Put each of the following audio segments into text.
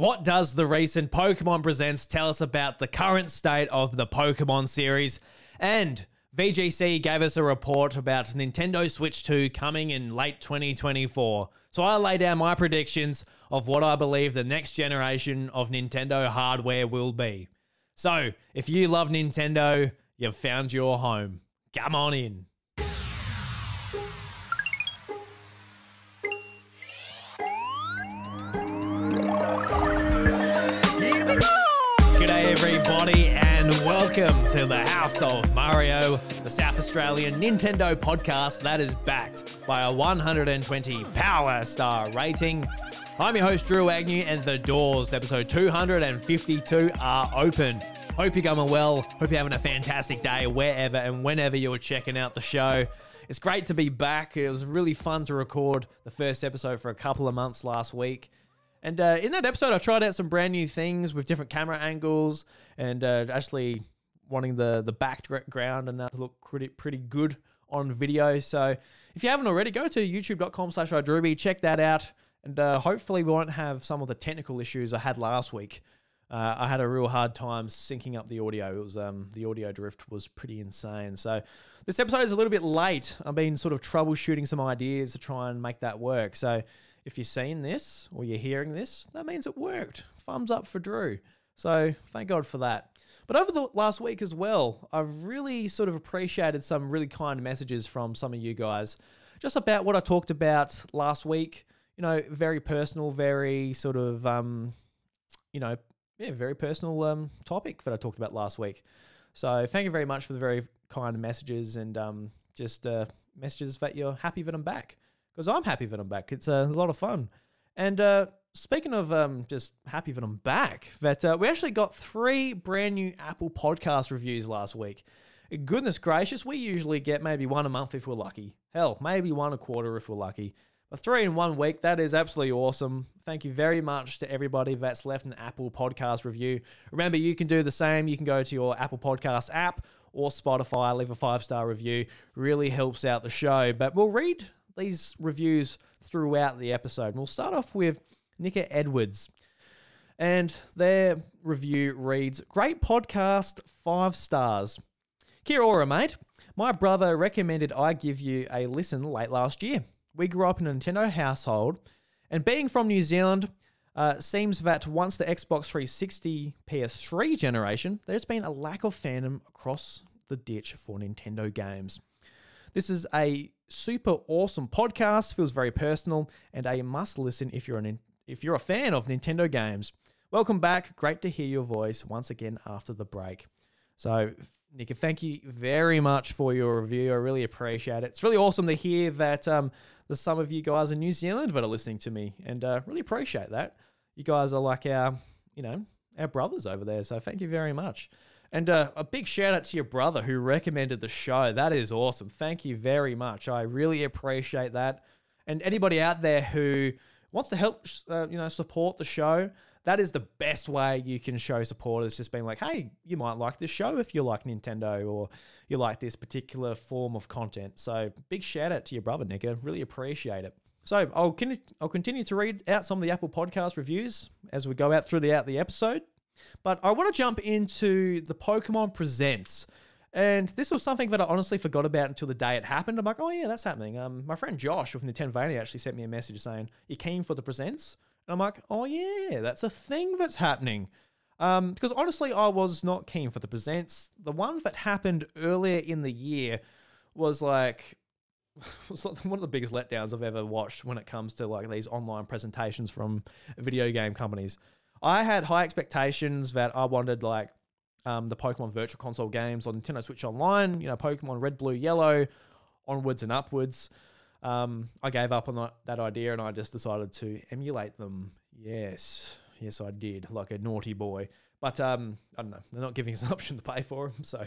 What does the recent Pokemon Presents tell us about the current state of the Pokemon series? And VGC gave us a report about Nintendo Switch 2 coming in late 2024. So I lay down my predictions of what I believe the next generation of Nintendo hardware will be. So, if you love Nintendo, you've found your home. Come on in. Welcome to the House of Mario, the South Australian Nintendo podcast that is backed by a 120 Power Star rating. I'm your host, Drew Agnew, and the doors, episode 252, are open. Hope you're going well. Hope you're having a fantastic day wherever and whenever you're checking out the show. It's great to be back. It was really fun to record the first episode for a couple of months last week. And uh, in that episode, I tried out some brand new things with different camera angles and uh, actually wanting the the background and that to look pretty pretty good on video. So if you haven't already, go to youtube.com slash iDrewby, check that out. And uh, hopefully we won't have some of the technical issues I had last week. Uh, I had a real hard time syncing up the audio. It was um, the audio drift was pretty insane. So this episode is a little bit late. I've been sort of troubleshooting some ideas to try and make that work. So if you're seeing this or you're hearing this, that means it worked. Thumbs up for Drew. So thank God for that. But over the last week as well, I've really sort of appreciated some really kind messages from some of you guys just about what I talked about last week. You know, very personal, very sort of, um, you know, yeah, very personal um, topic that I talked about last week. So thank you very much for the very kind messages and um, just uh, messages that you're happy that I'm back because I'm happy that I'm back. It's uh, a lot of fun. And uh, speaking of um, just happy that I'm back, that uh, we actually got three brand new Apple podcast reviews last week. Goodness gracious, we usually get maybe one a month if we're lucky. Hell, maybe one a quarter if we're lucky. But three in one week, that is absolutely awesome. Thank you very much to everybody that's left an Apple podcast review. Remember, you can do the same. You can go to your Apple Podcast app or Spotify, leave a five star review. Really helps out the show. But we'll read these reviews throughout the episode. We'll start off with Nika Edwards. And their review reads Great podcast, five stars. Kia ora, mate. My brother recommended I give you a listen late last year. We grew up in a Nintendo household, and being from New Zealand, uh, seems that once the Xbox 360 PS3 generation, there's been a lack of fandom across the ditch for Nintendo games. This is a super awesome podcast, feels very personal, and a must listen if you're an if you're a fan of Nintendo games. Welcome back. Great to hear your voice once again after the break. So, Nick, thank you very much for your review. I really appreciate it. It's really awesome to hear that um, there's some of you guys in New Zealand that are listening to me, and uh, really appreciate that. You guys are like our, you know, our brothers over there. So, thank you very much. And uh, a big shout out to your brother who recommended the show. That is awesome. Thank you very much. I really appreciate that. And anybody out there who wants to help, uh, you know, support the show, that is the best way you can show support. Is just being like, hey, you might like this show if you like Nintendo or you like this particular form of content. So big shout out to your brother, Nick. I really appreciate it. So I'll, I'll continue to read out some of the Apple Podcast reviews as we go out through the out the episode. But I want to jump into the Pokemon Presents. And this was something that I honestly forgot about until the day it happened. I'm like, oh yeah, that's happening. Um, my friend Josh with Nintendo Vania actually sent me a message saying, you keen for the presents? And I'm like, oh yeah, that's a thing that's happening. Um, because honestly, I was not keen for the presents. The one that happened earlier in the year was like was one of the biggest letdowns I've ever watched when it comes to like these online presentations from video game companies. I had high expectations that I wanted like um, the Pokemon Virtual Console games on Nintendo Switch Online. You know, Pokemon Red, Blue, Yellow, onwards and upwards. Um, I gave up on that, that idea and I just decided to emulate them. Yes, yes, I did, like a naughty boy. But um, I don't know, they're not giving us an option to pay for them, so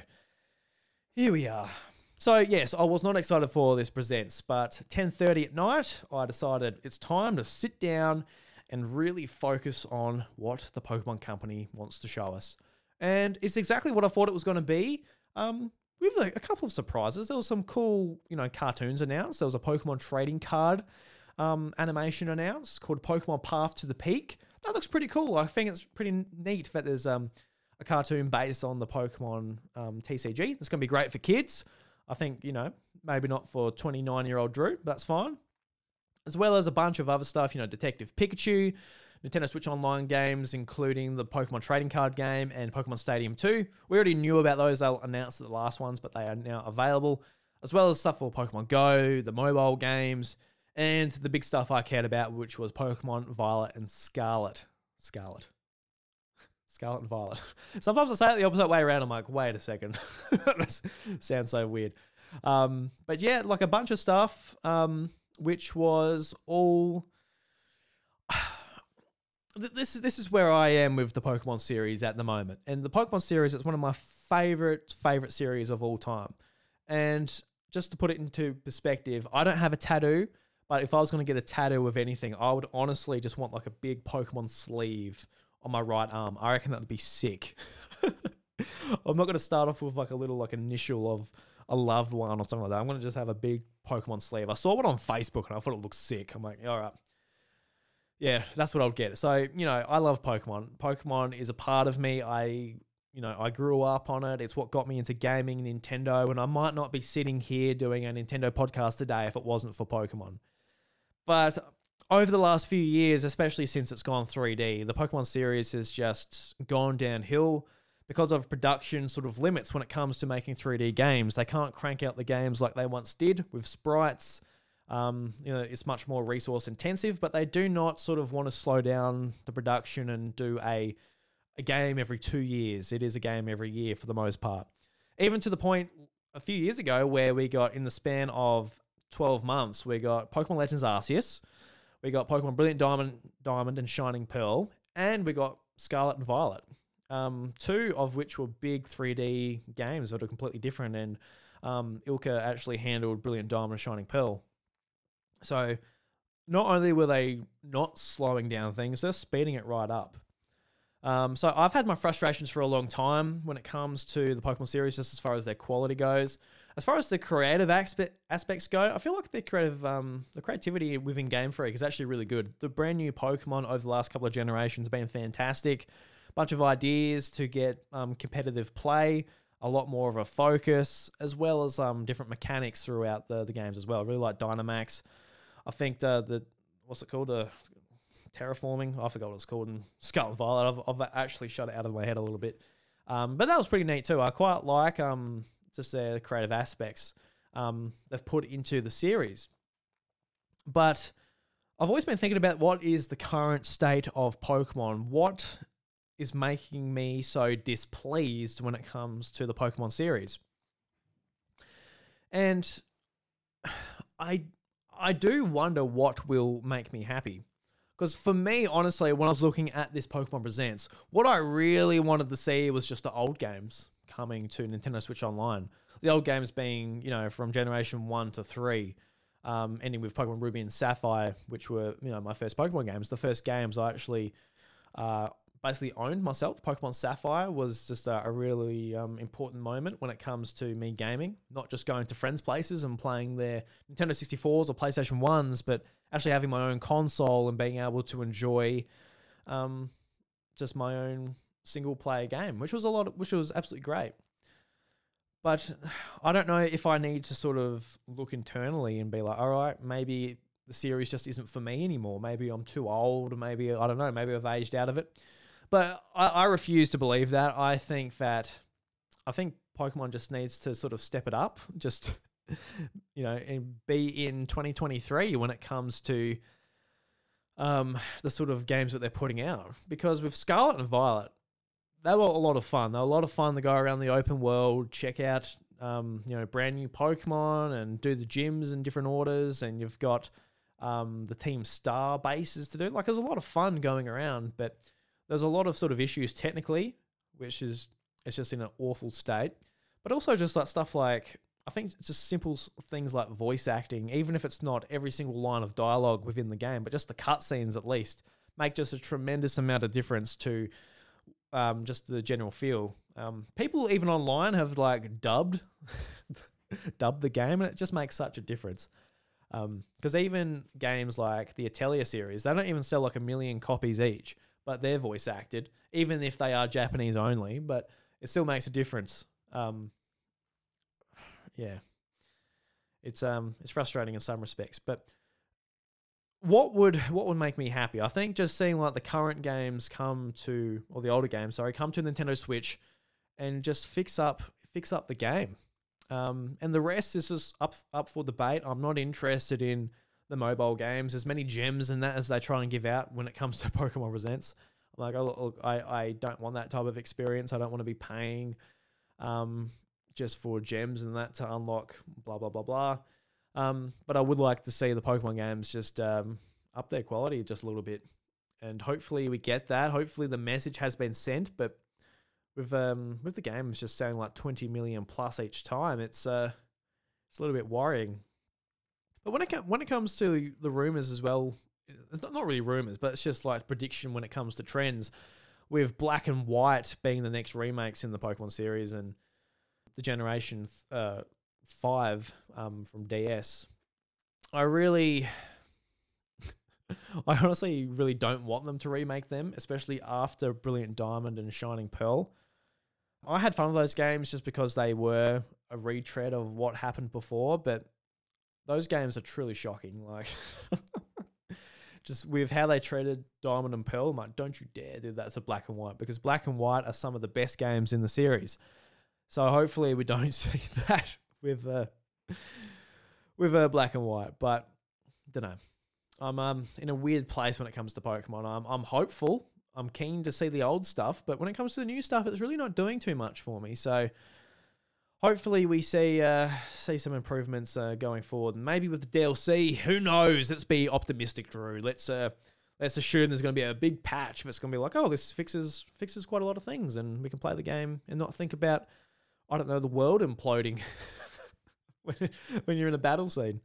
here we are. So yes, I was not excited for this presents, but 10:30 at night, I decided it's time to sit down and really focus on what the Pokemon Company wants to show us. And it's exactly what I thought it was going to be. Um, with a, a, couple of surprises. There was some cool, you know, cartoons announced. There was a Pokemon trading card um, animation announced called Pokemon Path to the Peak. that looks pretty cool. I think it's pretty neat that there's um, a cartoon based on the Pokemon um, TCG. It's going to be great for kids. I think, you know, maybe not for 29 year old Drew, but that's fine. As well as a bunch of other stuff, you know, Detective Pikachu, Nintendo Switch Online games, including the Pokemon Trading Card game and Pokemon Stadium 2. We already knew about those. They'll announce the last ones, but they are now available. As well as stuff for Pokemon Go, the mobile games, and the big stuff I cared about, which was Pokemon Violet and Scarlet. Scarlet. Scarlet and Violet. Sometimes I say it the opposite way around. I'm like, wait a second. that sounds so weird. Um, but yeah, like a bunch of stuff, um, which was all this is this is where I am with the Pokemon series at the moment. And the Pokemon series is one of my favorite favorite series of all time. And just to put it into perspective, I don't have a tattoo, but if I was going to get a tattoo of anything, I would honestly just want like a big Pokemon sleeve on my right arm. I reckon that would be sick. I'm not going to start off with like a little like initial of a loved one or something like that. I'm going to just have a big Pokemon sleeve. I saw one on Facebook and I thought it looked sick. I'm like, all right yeah, that's what I'll get. So, you know, I love Pokemon. Pokemon is a part of me. I, you know, I grew up on it. It's what got me into gaming, Nintendo, and I might not be sitting here doing a Nintendo podcast today if it wasn't for Pokemon. But over the last few years, especially since it's gone 3D, the Pokemon series has just gone downhill because of production sort of limits when it comes to making 3D games. They can't crank out the games like they once did with sprites um, you know, it's much more resource intensive, but they do not sort of want to slow down the production and do a a game every two years. It is a game every year for the most part. Even to the point a few years ago where we got in the span of 12 months, we got Pokemon Legends Arceus, we got Pokemon Brilliant Diamond, Diamond and Shining Pearl, and we got Scarlet and Violet. Um, two of which were big 3D games that are completely different, and um, ILCA actually handled Brilliant Diamond and Shining Pearl so not only were they not slowing down things, they're speeding it right up. Um, so I've had my frustrations for a long time when it comes to the Pokemon series, just as far as their quality goes. As far as the creative aspect, aspects go, I feel like the creative, um, the creativity within Game Freak is actually really good. The brand new Pokemon over the last couple of generations have been fantastic. Bunch of ideas to get um, competitive play, a lot more of a focus, as well as um, different mechanics throughout the, the games as well. I really like Dynamax. I think the, the what's it called? Uh, terraforming. I forgot what it's called in Scarlet Violet. I've, I've actually shut it out of my head a little bit. Um, but that was pretty neat too. I quite like um, just the creative aspects um, they've put into the series. But I've always been thinking about what is the current state of Pokemon. What is making me so displeased when it comes to the Pokemon series? And I I do wonder what will make me happy. Because for me, honestly, when I was looking at this Pokemon Presents, what I really wanted to see was just the old games coming to Nintendo Switch Online. The old games being, you know, from Generation 1 to 3, um, ending with Pokemon Ruby and Sapphire, which were, you know, my first Pokemon games. The first games I actually uh, basically owned myself. Pokemon Sapphire was just a, a really um, important moment when it comes to me gaming, not just going to friends' places and playing their Nintendo 64s or PlayStation 1s, but actually having my own console and being able to enjoy um, just my own single player game, which was a lot, of, which was absolutely great. But I don't know if I need to sort of look internally and be like, all right, maybe the series just isn't for me anymore. Maybe I'm too old. Maybe I don't know. Maybe I've aged out of it. But I, I refuse to believe that. I think that I think Pokemon just needs to sort of step it up, just you know, and be in 2023 when it comes to um, the sort of games that they're putting out. Because with Scarlet and Violet, they were a lot of fun. They were a lot of fun to go around the open world, check out um, you know brand new Pokemon, and do the gyms in different orders. And you've got um, the Team Star bases to do. Like there's a lot of fun going around, but there's a lot of sort of issues technically, which is it's just in an awful state. But also just like stuff like I think just simple things like voice acting, even if it's not every single line of dialogue within the game, but just the cutscenes at least make just a tremendous amount of difference to um, just the general feel. Um, people even online have like dubbed dubbed the game, and it just makes such a difference. Because um, even games like the Atelier series, they don't even sell like a million copies each, but they're voice acted, even if they are Japanese only. But it still makes a difference. Um, yeah, it's um it's frustrating in some respects, but what would what would make me happy? I think just seeing like the current games come to or the older games, sorry, come to Nintendo Switch and just fix up fix up the game. Um, and the rest is just up up for debate. I'm not interested in the mobile games. As many gems in that as they try and give out when it comes to Pokemon Presents. I'm like, oh, look, I, I don't want that type of experience. I don't want to be paying um, just for gems and that to unlock blah blah blah blah. Um, but I would like to see the Pokemon games just um, up their quality just a little bit, and hopefully we get that. Hopefully the message has been sent, but with um with the games just saying like 20 million plus each time, it's uh it's a little bit worrying. But when it when it comes to the rumors as well, it's not, not really rumors, but it's just like prediction when it comes to trends. With Black and White being the next remakes in the Pokemon series, and the Generation uh, Five um, from DS, I really, I honestly really don't want them to remake them, especially after Brilliant Diamond and Shining Pearl. I had fun with those games just because they were a retread of what happened before, but those games are truly shocking. Like, just with how they treated Diamond and Pearl, I'm like, don't you dare do that to Black and White because Black and White are some of the best games in the series. So hopefully we don't see that with uh, with uh, Black and White. But don't know. I'm um in a weird place when it comes to Pokemon. I'm I'm hopeful. I'm keen to see the old stuff, but when it comes to the new stuff, it's really not doing too much for me. So hopefully we see uh, see some improvements uh, going forward. Maybe with the DLC, who knows? Let's be optimistic, Drew. Let's uh, let's assume there's going to be a big patch that's going to be like, oh, this fixes fixes quite a lot of things, and we can play the game and not think about, I don't know, the world imploding when when you're in a battle scene.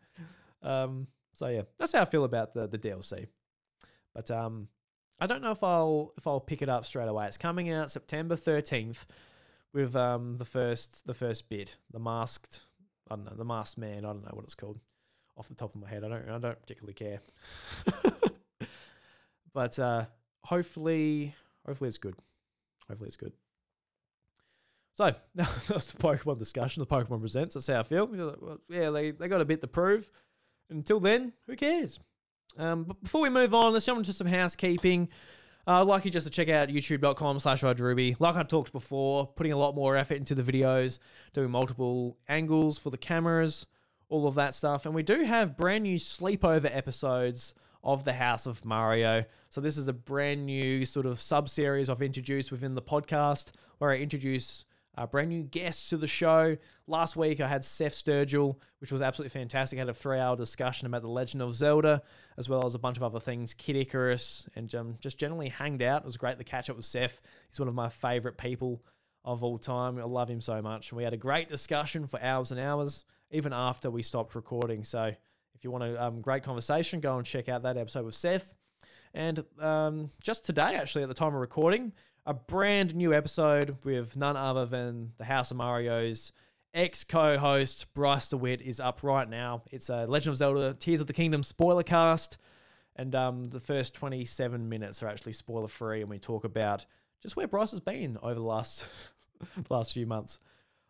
Um, so yeah, that's how I feel about the the DLC. But um, I don't know if I'll if I'll pick it up straight away. It's coming out September thirteenth with um the first the first bit, the masked I don't know, the masked man, I don't know what it's called off the top of my head. I don't I don't particularly care. but uh hopefully hopefully it's good. Hopefully it's good. So that's the Pokemon discussion, the Pokemon presents. That's how I feel. Yeah, they, they got a bit to prove. Until then, who cares? Um, but before we move on, let's jump into some housekeeping. Uh, like you just to check out youtube.com slash Ruby. Like I talked before, putting a lot more effort into the videos, doing multiple angles for the cameras, all of that stuff. And we do have brand new sleepover episodes of the House of Mario. So this is a brand new sort of sub-series I've introduced within the podcast where I introduce uh, brand new guests to the show. Last week I had Seth Sturgill, which was absolutely fantastic. I had a three hour discussion about The Legend of Zelda, as well as a bunch of other things, Kid Icarus, and um, just generally hanged out. It was great to catch up with Seth. He's one of my favorite people of all time. I love him so much. And we had a great discussion for hours and hours, even after we stopped recording. So if you want a um, great conversation, go and check out that episode with Seth. And um, just today, actually, at the time of recording, a brand new episode with none other than the House of Mario's ex co host, Bryce DeWitt, is up right now. It's a Legend of Zelda Tears of the Kingdom spoiler cast. And um, the first 27 minutes are actually spoiler free, and we talk about just where Bryce has been over the last, last few months.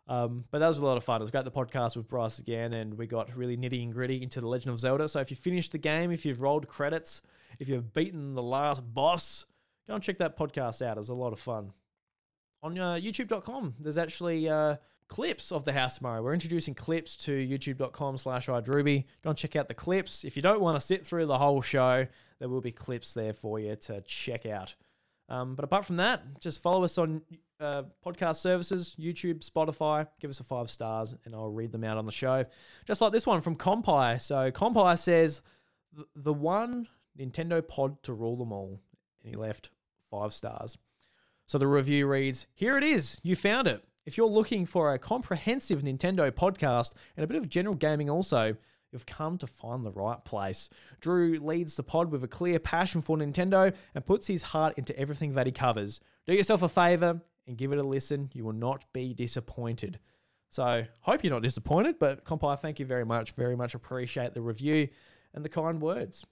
Um, but that was a lot of fun. It was great the podcast with Bryce again, and we got really nitty and gritty into the Legend of Zelda. So if you finished the game, if you've rolled credits, if you've beaten the last boss, go and check that podcast out. It was a lot of fun. On uh, youtube.com, there's actually uh, clips of the House tomorrow. We're introducing clips to youtube.com slash iDrewby. Go and check out the clips. If you don't want to sit through the whole show, there will be clips there for you to check out. Um, but apart from that, just follow us on uh, podcast services, YouTube, Spotify. Give us a five stars, and I'll read them out on the show. Just like this one from Compy. So Compy says, "The one Nintendo pod to rule them all," and he left five stars. So the review reads Here it is, you found it. If you're looking for a comprehensive Nintendo podcast and a bit of general gaming also, you've come to find the right place. Drew leads the pod with a clear passion for Nintendo and puts his heart into everything that he covers. Do yourself a favor and give it a listen. You will not be disappointed. So, hope you're not disappointed, but Compy, thank you very much. Very much appreciate the review and the kind words.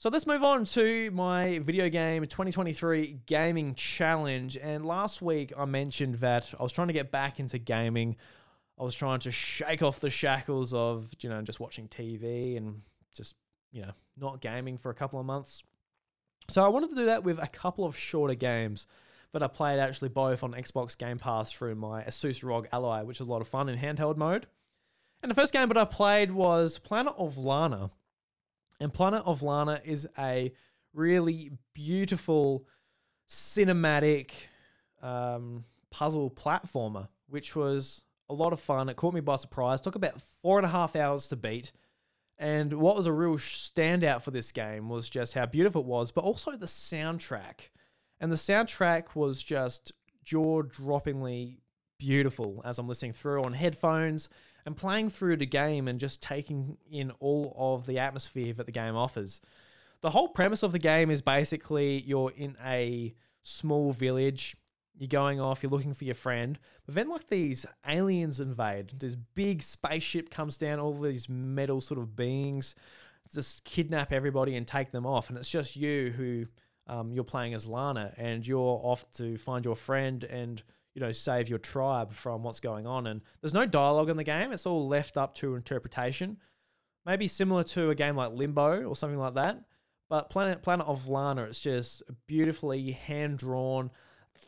So let's move on to my video game 2023 gaming challenge. And last week I mentioned that I was trying to get back into gaming. I was trying to shake off the shackles of, you know, just watching TV and just, you know, not gaming for a couple of months. So I wanted to do that with a couple of shorter games that I played actually both on Xbox Game Pass through my Asus ROG Ally, which is a lot of fun in handheld mode. And the first game that I played was Planet of Lana. And Planet of Lana is a really beautiful cinematic um, puzzle platformer, which was a lot of fun. It caught me by surprise. Took about four and a half hours to beat. And what was a real standout for this game was just how beautiful it was, but also the soundtrack. And the soundtrack was just jaw droppingly beautiful as I'm listening through on headphones and playing through the game and just taking in all of the atmosphere that the game offers. The whole premise of the game is basically you're in a small village, you're going off, you're looking for your friend, but then like these aliens invade. This big spaceship comes down, all these metal sort of beings just kidnap everybody and take them off, and it's just you who um, you're playing as Lana, and you're off to find your friend and you know, save your tribe from what's going on. And there's no dialogue in the game, it's all left up to interpretation. Maybe similar to a game like Limbo or something like that. But Planet Planet of Lana, it's just beautifully hand drawn.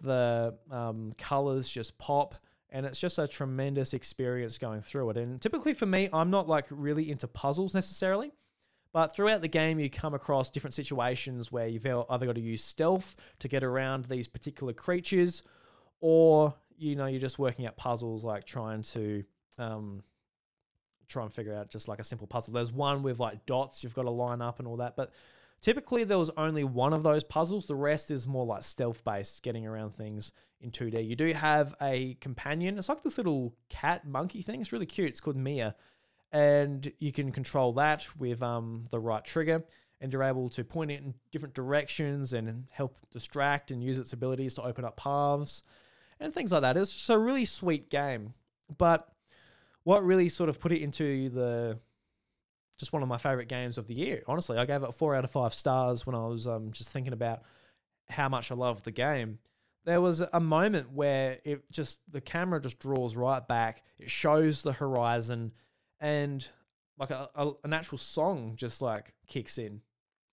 The um, colors just pop, and it's just a tremendous experience going through it. And typically for me, I'm not like really into puzzles necessarily. But throughout the game, you come across different situations where you've either got to use stealth to get around these particular creatures, or you know you're just working out puzzles like trying to um, try and figure out just like a simple puzzle. There's one with like dots you've got to line up and all that, but typically there was only one of those puzzles. The rest is more like stealth based, getting around things in 2D. You do have a companion. It's like this little cat monkey thing. It's really cute. It's called Mia, and you can control that with um, the right trigger. And you're able to point it in different directions and help distract and use its abilities to open up paths and things like that. It's just a really sweet game. But what really sort of put it into the just one of my favorite games of the year. Honestly, I gave it four out of five stars when I was um, just thinking about how much I loved the game. There was a moment where it just the camera just draws right back. It shows the horizon, and like a, a an actual song just like kicks in,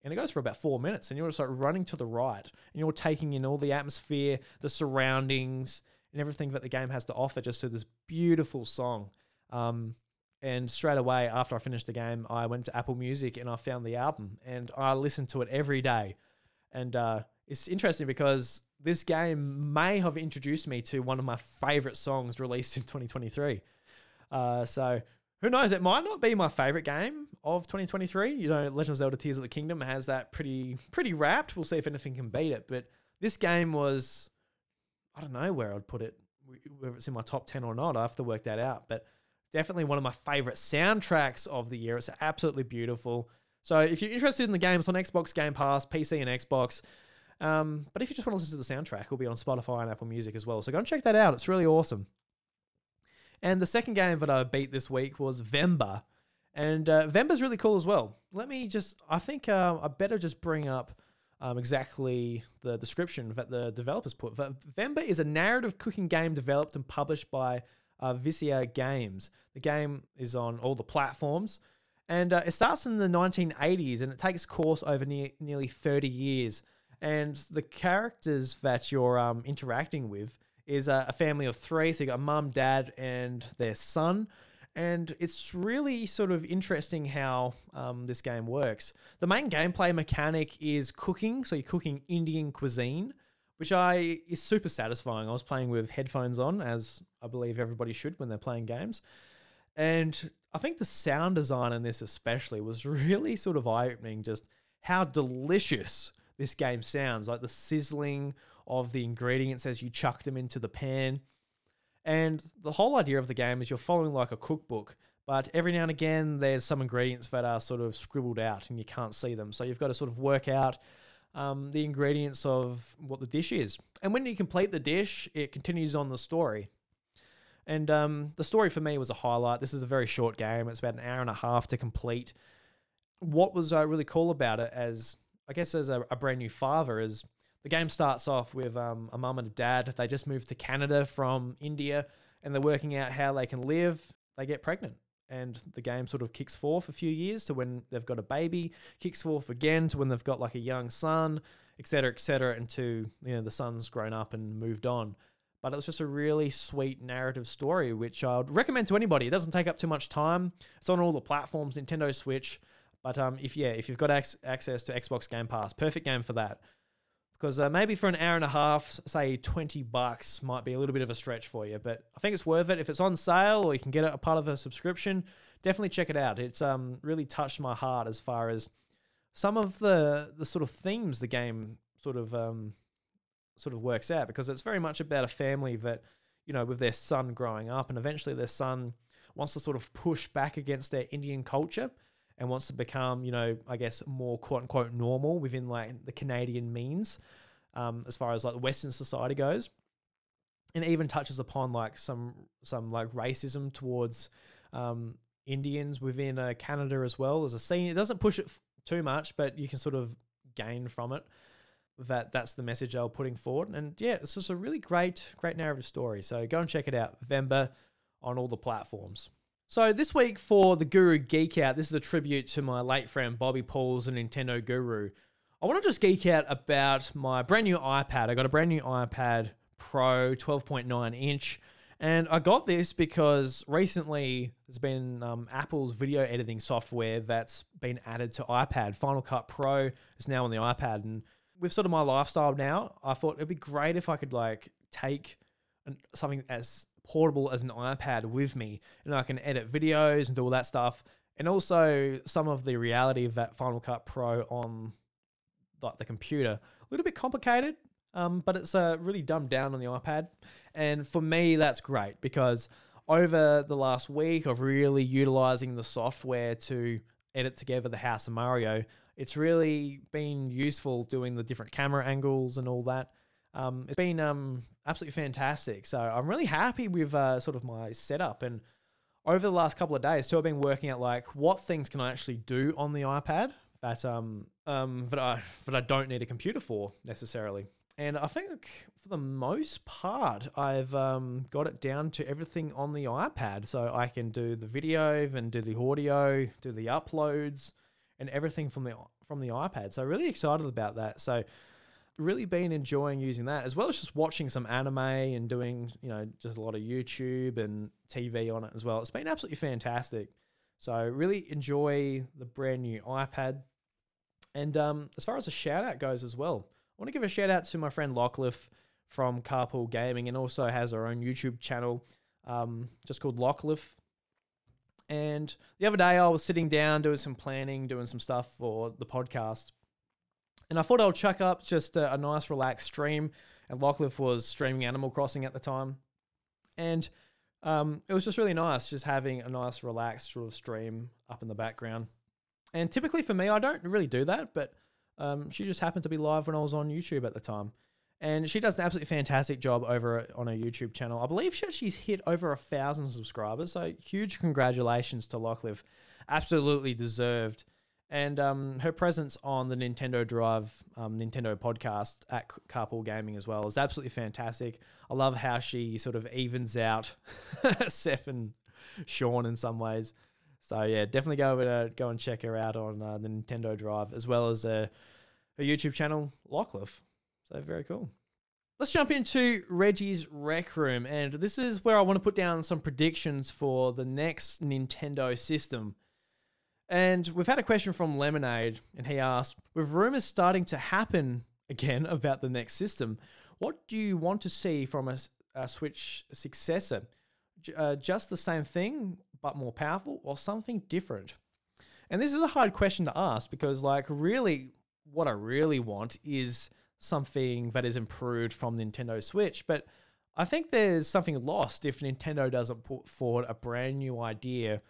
and it goes for about four minutes, and you're just like running to the right, and you're taking in all the atmosphere, the surroundings, and everything that the game has to offer, just to this beautiful song. Um, and straight away after I finished the game, I went to Apple Music and I found the album, and I listened to it every day. And uh, it's interesting because this game may have introduced me to one of my favorite songs released in 2023. Uh, so who knows? It might not be my favorite game of 2023. You know, Legend of Zelda: Tears of the Kingdom has that pretty pretty wrapped. We'll see if anything can beat it. But this game was, I don't know where I'd put it, whether it's in my top 10 or not. I have to work that out. But definitely one of my favorite soundtracks of the year. It's absolutely beautiful. So if you're interested in the game, it's on Xbox Game Pass, PC, and Xbox. Um, but if you just want to listen to the soundtrack, it'll be on Spotify and Apple Music as well. So go and check that out. It's really awesome. And the second game that I beat this week was Venba. And uh, Venba's really cool as well. Let me just, I think uh, I better just bring up um, exactly the description that the developers put. Venba is a narrative cooking game developed and published by uh, Visai Games. The game is on all the platforms. And uh, it starts in the 1980s and it takes course over ne- nearly 30 years. And the characters that you're um, interacting with is a, a family of three. So you got mum, dad, and their son. And it's really sort of interesting how um, this game works. The main gameplay mechanic is cooking. So you're cooking Indian cuisine, which I is super satisfying. I was playing with headphones on, as I believe everybody should when they're playing games. And I think the sound design in this especially was really sort of eye opening. Just how delicious this game sounds like the sizzling of the ingredients as you chuck them into the pan. And the whole idea of the game is you're following like a cookbook, but every now and again there's some ingredients that are sort of scribbled out and you can't see them. So you've got to sort of work out um, the ingredients of what the dish is. And when you complete the dish, it continues on the story. And um, the story for me was a highlight. This is a very short game. It's about an hour and a half to complete. what was uh, really cool about it, as I guess as a, a brand new father, is the game starts off with um, a mum and a dad. They just moved to Canada from India, and they're working out how they can live. They get pregnant, and the game sort of kicks forth a few years to when they've got a baby, kicks forth again to when they've got like a young son, etc., etc., until you know the son's grown up and moved on. But it was just a really sweet narrative story, which I'd recommend to anybody. It doesn't take up too much time. It's on all the platforms, Nintendo Switch. But um, if yeah, if you've got ac- access to Xbox Game Pass, perfect game for that. Because uh, maybe for an hour and a half, say twenty bucks might be a little bit of a stretch for you, but I think it's worth it if it's on sale or you can get it a part of a subscription. Definitely check it out. It's um really touched my heart as far as some of the the sort of themes the game sort of um sort of works out because it's very much about a family that you know with their son growing up and eventually their son wants to sort of push back against their Indian culture and wants to become, you know, I guess more quote unquote normal within like the Canadian means, um, as far as like the Western society goes, and even touches upon like some some like racism towards um, Indians within uh, Canada as well as a scene. It doesn't push it f- too much, but you can sort of gain from it that that's the message they were putting forward. And yeah, it's just a really great, great narrative story. So go and check it out, Venba, on all the platforms. So this week for the Guru Geek Out, this is a tribute to my late friend Bobby Pauls, a Nintendo guru. I want to just geek out about my brand new iPad. I got a brand new iPad Pro 12.9 inch. And I got this because recently there's been um, Apple's video editing software that's been added to iPad. Final Cut Pro is now on the iPad. And with sort of my lifestyle now, I thought it'd be great if I could like take something as portable as an iPad with me, and I can edit videos and do all that stuff. And also some of the reality of that Final Cut Pro on like the computer, a little bit complicated, um, but it's uh, really dumbed down on the iPad. And for me, that's great because over the last week of really utilizing the software to edit together the House of Mario, it's really been useful doing the different camera angles and all that. Um, it's been um, absolutely fantastic. So I'm really happy with uh, sort of my setup. And over the last couple of days, too, I've been working out like what things can I actually do on the iPad that um um that I that I don't need a computer for necessarily. And I think for the most part, I've um, got it down to everything on the iPad. So I can do the video and do the audio, do the uploads, and everything from the from the iPad. So really excited about that. So really been enjoying using that as well as just watching some anime and doing you know just a lot of YouTube and TV on it as well. It's been absolutely fantastic. So really enjoy the brand new iPad. And um, as far as a shout out goes as well, I want to give a shout out to my friend Lockleth from Carpool Gaming and also has her own YouTube channel um, just called Lockleth and the other day, I was sitting down doing some planning, doing some stuff for the podcast. And I thought I'll chuck up just a, a nice, relaxed stream. And Lockleth was streaming Animal Crossing at the time. And um, it was just really nice, just having a nice, relaxed sort of stream up in the background. And typically for me, I don't really do that, but um, she just happened to be live when I was on YouTube at the time and she does an absolutely fantastic job over on her YouTube channel. I believe she, she's hit over a thousand subscribers, so huge congratulations to Lockleth. Absolutely deserved. And um, her presence on the Nintendo Drive um, Nintendo podcast at Carpool Gaming as well is absolutely fantastic. I love how she sort of evens out Seth and Sean in some ways. So yeah, definitely go over to go and check her out on uh, the Nintendo Drive as well as uh, her YouTube channel, Lockleth. So very cool. Let's jump into Reggie's Rec Room, and this is where I want to put down some predictions for the next Nintendo system. And we've had a question from Lemonade, and he asked, with rumors starting to happen again about the next system, what do you want to see from a, a Switch successor? Uh, just the same thing, but more powerful, or something different? And this is a hard question to ask because, like, really, what I really want is something that is improved from Nintendo Switch, but I think there's something lost if Nintendo doesn't put forward a brand new idea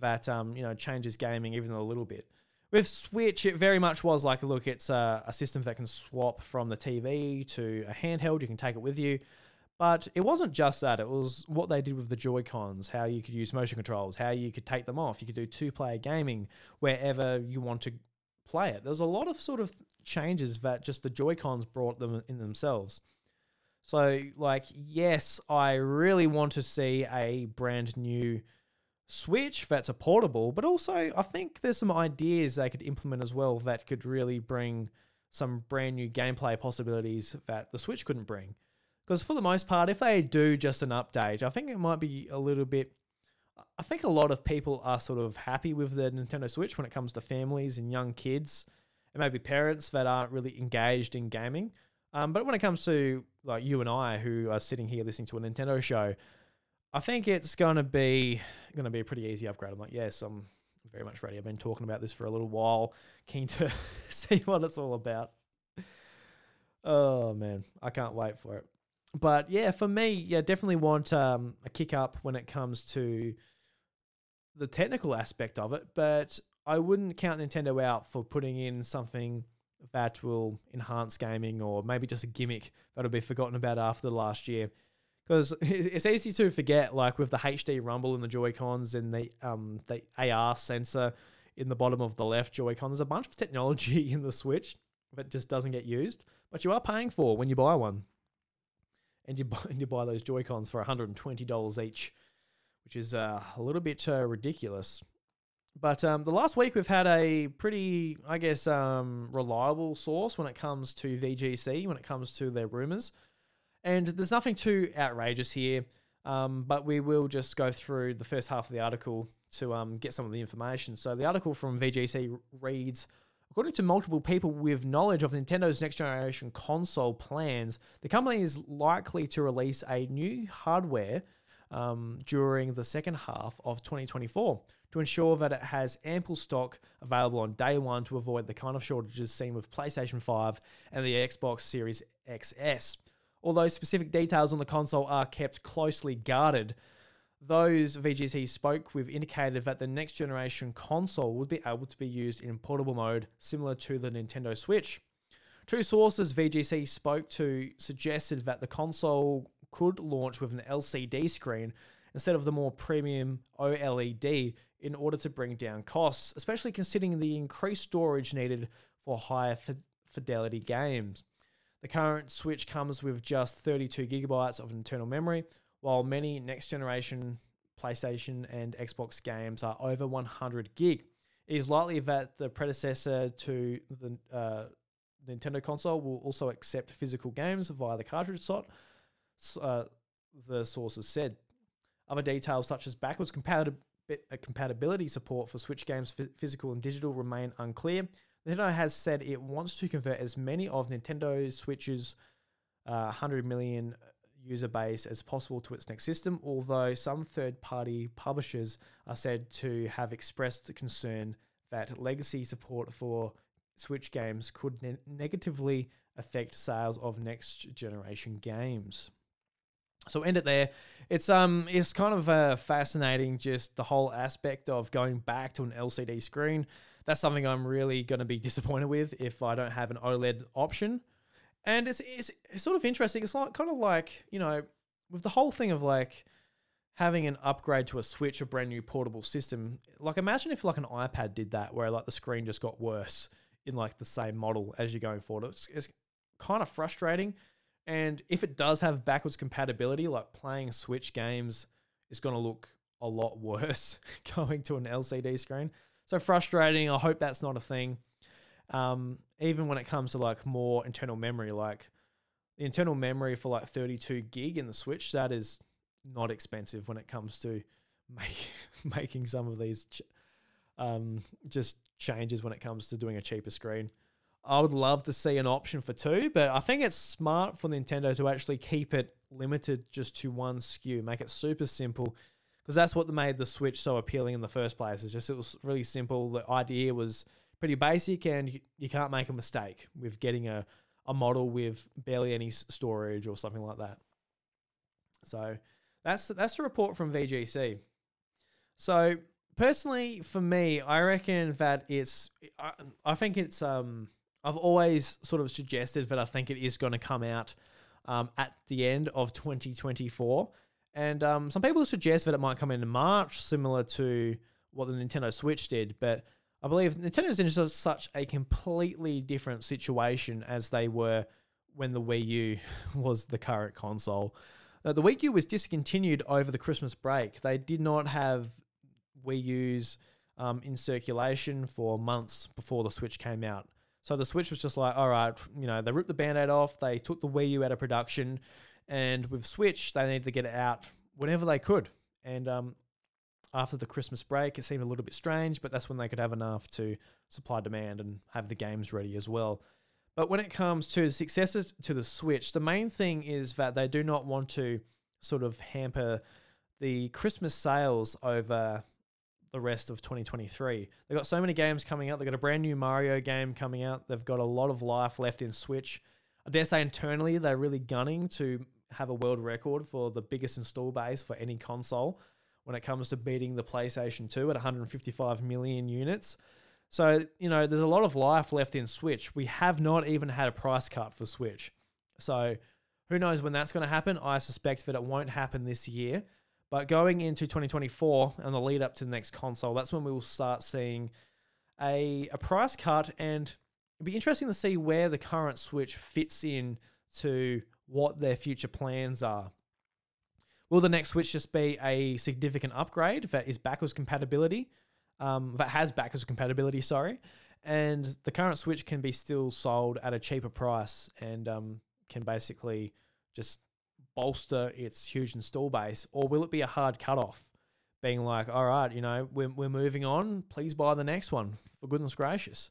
that um, you know changes gaming even a little bit. With Switch, it very much was like, look, it's a, a system that can swap from the TV to a handheld. You can take it with you, But it wasn't just that, it was what they did with the Joy Cons, how you could use motion controls, how you could take them off. You could do two player gaming wherever you want to play it. There's a lot of sort of changes that just the Joy Cons brought them in themselves. So, like, yes, I really want to see a brand new Switch that's a portable, but also I think there's some ideas they could implement as well that could really bring some brand new gameplay possibilities that the Switch couldn't bring. Because for the most part, if they do just an update, I think it might be a little bit. I think a lot of people are sort of happy with the Nintendo Switch when it comes to families and young kids, and maybe parents that aren't really engaged in gaming. Um, but when it comes to like you and I, who are sitting here listening to a Nintendo show, I think it's gonna be gonna be a pretty easy upgrade. I'm like, yes, I'm very much ready. I've been talking about this for a little while, keen to see what it's all about. Oh man, I can't wait for it. But yeah, for me, yeah, definitely want um, a kick up when it comes to the technical aspect of it. But I wouldn't count Nintendo out for putting in something that will enhance gaming or maybe just a gimmick that'll be forgotten about after the last year. Because it's easy to forget, like with the HD rumble and the Joy Cons and the um the AR sensor in the bottom of the left Joy Con. There's a bunch of technology in the Switch that just doesn't get used, but you are paying for when you buy one. And you buy, and you buy those Joy Cons for $120 each, which is uh, a little bit uh, ridiculous. But um, the last week we've had a pretty, I guess, um, reliable source when it comes to VGC, when it comes to their rumors. And there's nothing too outrageous here, um, but we will just go through the first half of the article to um, get some of the information. So the article from VGC reads According to multiple people with knowledge of Nintendo's next generation console plans, the company is likely to release a new hardware um, during the second half of 2024 to ensure that it has ample stock available on day one to avoid the kind of shortages seen with PlayStation 5 and the Xbox Series XS. Although specific details on the console are kept closely guarded, those VGC spoke with indicated that the next generation console would be able to be used in portable mode, similar to the Nintendo Switch. Two sources VGC spoke to suggested that the console could launch with an LCD screen instead of the more premium OLED in order to bring down costs, especially considering the increased storage needed for higher fidelity games. The current Switch comes with just 32 gigabytes of internal memory, while many next generation PlayStation and Xbox games are over 100 gig. It is likely that the predecessor to the uh, Nintendo console will also accept physical games via the cartridge slot, uh, the sources said. Other details such as backwards uh, compatibility support for Switch games, physical and digital, remain unclear. Nintendo has said it wants to convert as many of Nintendo Switch's uh, 100 million user base as possible to its next system, although some third party publishers are said to have expressed concern that legacy support for Switch games could ne- negatively affect sales of next generation games. So end it there. It's um it's kind of uh, fascinating just the whole aspect of going back to an LCD screen. That's something I'm really going to be disappointed with if I don't have an OLED option. And it's, it's, it's sort of interesting. It's like kind of like you know with the whole thing of like having an upgrade to a Switch, a brand new portable system. Like imagine if like an iPad did that, where like the screen just got worse in like the same model as you're going forward. It's, it's kind of frustrating and if it does have backwards compatibility, like playing Switch games is going to look a lot worse going to an LCD screen. So frustrating. I hope that's not a thing. Um, even when it comes to like more internal memory, like the internal memory for like 32 gig in the Switch, that is not expensive when it comes to make, making some of these ch- um, just changes when it comes to doing a cheaper screen. I would love to see an option for two, but I think it's smart for Nintendo to actually keep it limited just to one SKU, make it super simple, because that's what made the Switch so appealing in the first place. It's just it was really simple. The idea was pretty basic, and you, you can't make a mistake with getting a a model with barely any storage or something like that. So that's that's the report from VGC. So personally, for me, I reckon that it's I, I think it's um I've always sort of suggested that I think it is going to come out um, at the end of 2024. And um, some people suggest that it might come in March, similar to what the Nintendo Switch did. But I believe Nintendo's in such a completely different situation as they were when the Wii U was the current console. Uh, the Wii U was discontinued over the Christmas break. They did not have Wii U's um, in circulation for months before the Switch came out. So the Switch was just like, all right, you know, they ripped the band aid off, they took the Wii U out of production, and with Switch, they needed to get it out whenever they could. And um, after the Christmas break, it seemed a little bit strange, but that's when they could have enough to supply demand and have the games ready as well. But when it comes to successes to the Switch, the main thing is that they do not want to sort of hamper the Christmas sales over the rest of 2023. They've got so many games coming out. They've got a brand new Mario game coming out. They've got a lot of life left in Switch. I dare say internally they're really gunning to have a world record for the biggest install base for any console when it comes to beating the PlayStation 2 at 155 million units. So, you know, there's a lot of life left in Switch. We have not even had a price cut for Switch. So, who knows when that's going to happen? I suspect that it won't happen this year. But going into 2024 and the lead up to the next console, that's when we will start seeing a, a price cut. And it'd be interesting to see where the current Switch fits in to what their future plans are. Will the next Switch just be a significant upgrade that is backwards compatibility? Um, that has backwards compatibility, sorry. And the current Switch can be still sold at a cheaper price and um, can basically just bolster its huge install base, or will it be a hard cutoff? Being like, all right, you know, we're, we're moving on. Please buy the next one, for goodness gracious.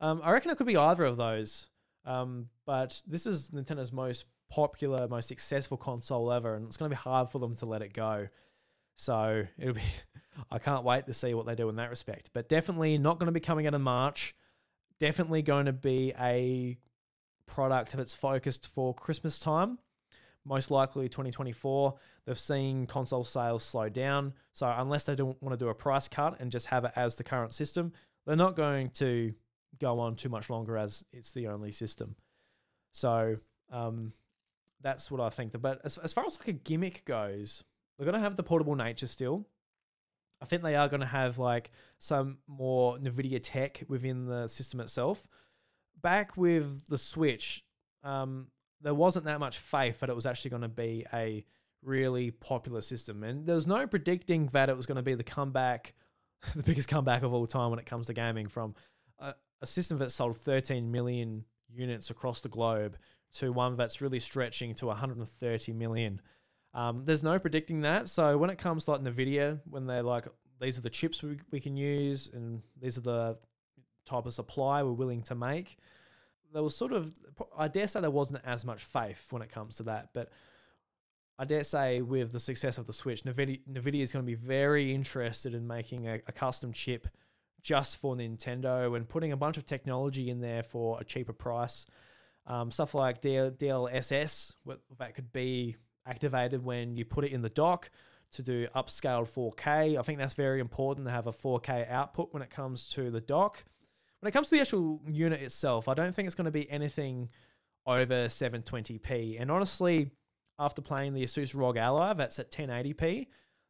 Um, I reckon it could be either of those. Um, but this is Nintendo's most popular, most successful console ever, and it's going to be hard for them to let it go. So it'll be, I can't wait to see what they do in that respect. But definitely not going to be coming out in March. Definitely going to be a product that's focused for Christmas time most likely 2024. They've seen console sales slow down. So unless they don't want to do a price cut and just have it as the current system, they're not going to go on too much longer as it's the only system. So um, that's what I think. But as, as far as like a gimmick goes, they're to have the portable nature still. I think they are going to have like some more NVIDIA tech within the system itself. Back with the Switch, um, there wasn't that much faith that it was actually going to be a really popular system. And there was no predicting that it was going to be the comeback, the biggest comeback of all time when it comes to gaming from a, a system that sold 13 million units across the globe to one that's really stretching to 130 million. Um, there's no predicting that. So when it comes to like NVIDIA, when they're like, these are the chips we, we can use and these are the type of supply we're willing to make, there was sort of I dare say there wasn't as much faith when it comes to that, but I dare say with the success of the Switch, Nvidia, Nvidia is going to be very interested in making a, a, custom chip just for Nintendo and putting a bunch of technology in there for a cheaper price. Um, stuff like DL, DLSS that could be activated when you put it in the dock to do upscaled 4K. I think that's very important to have a 4K output when it comes to the dock. When it comes to the actual unit itself, I don't think it's going to be anything over 720p. And honestly, after playing the Asus ROG Ally, that's at 1080p,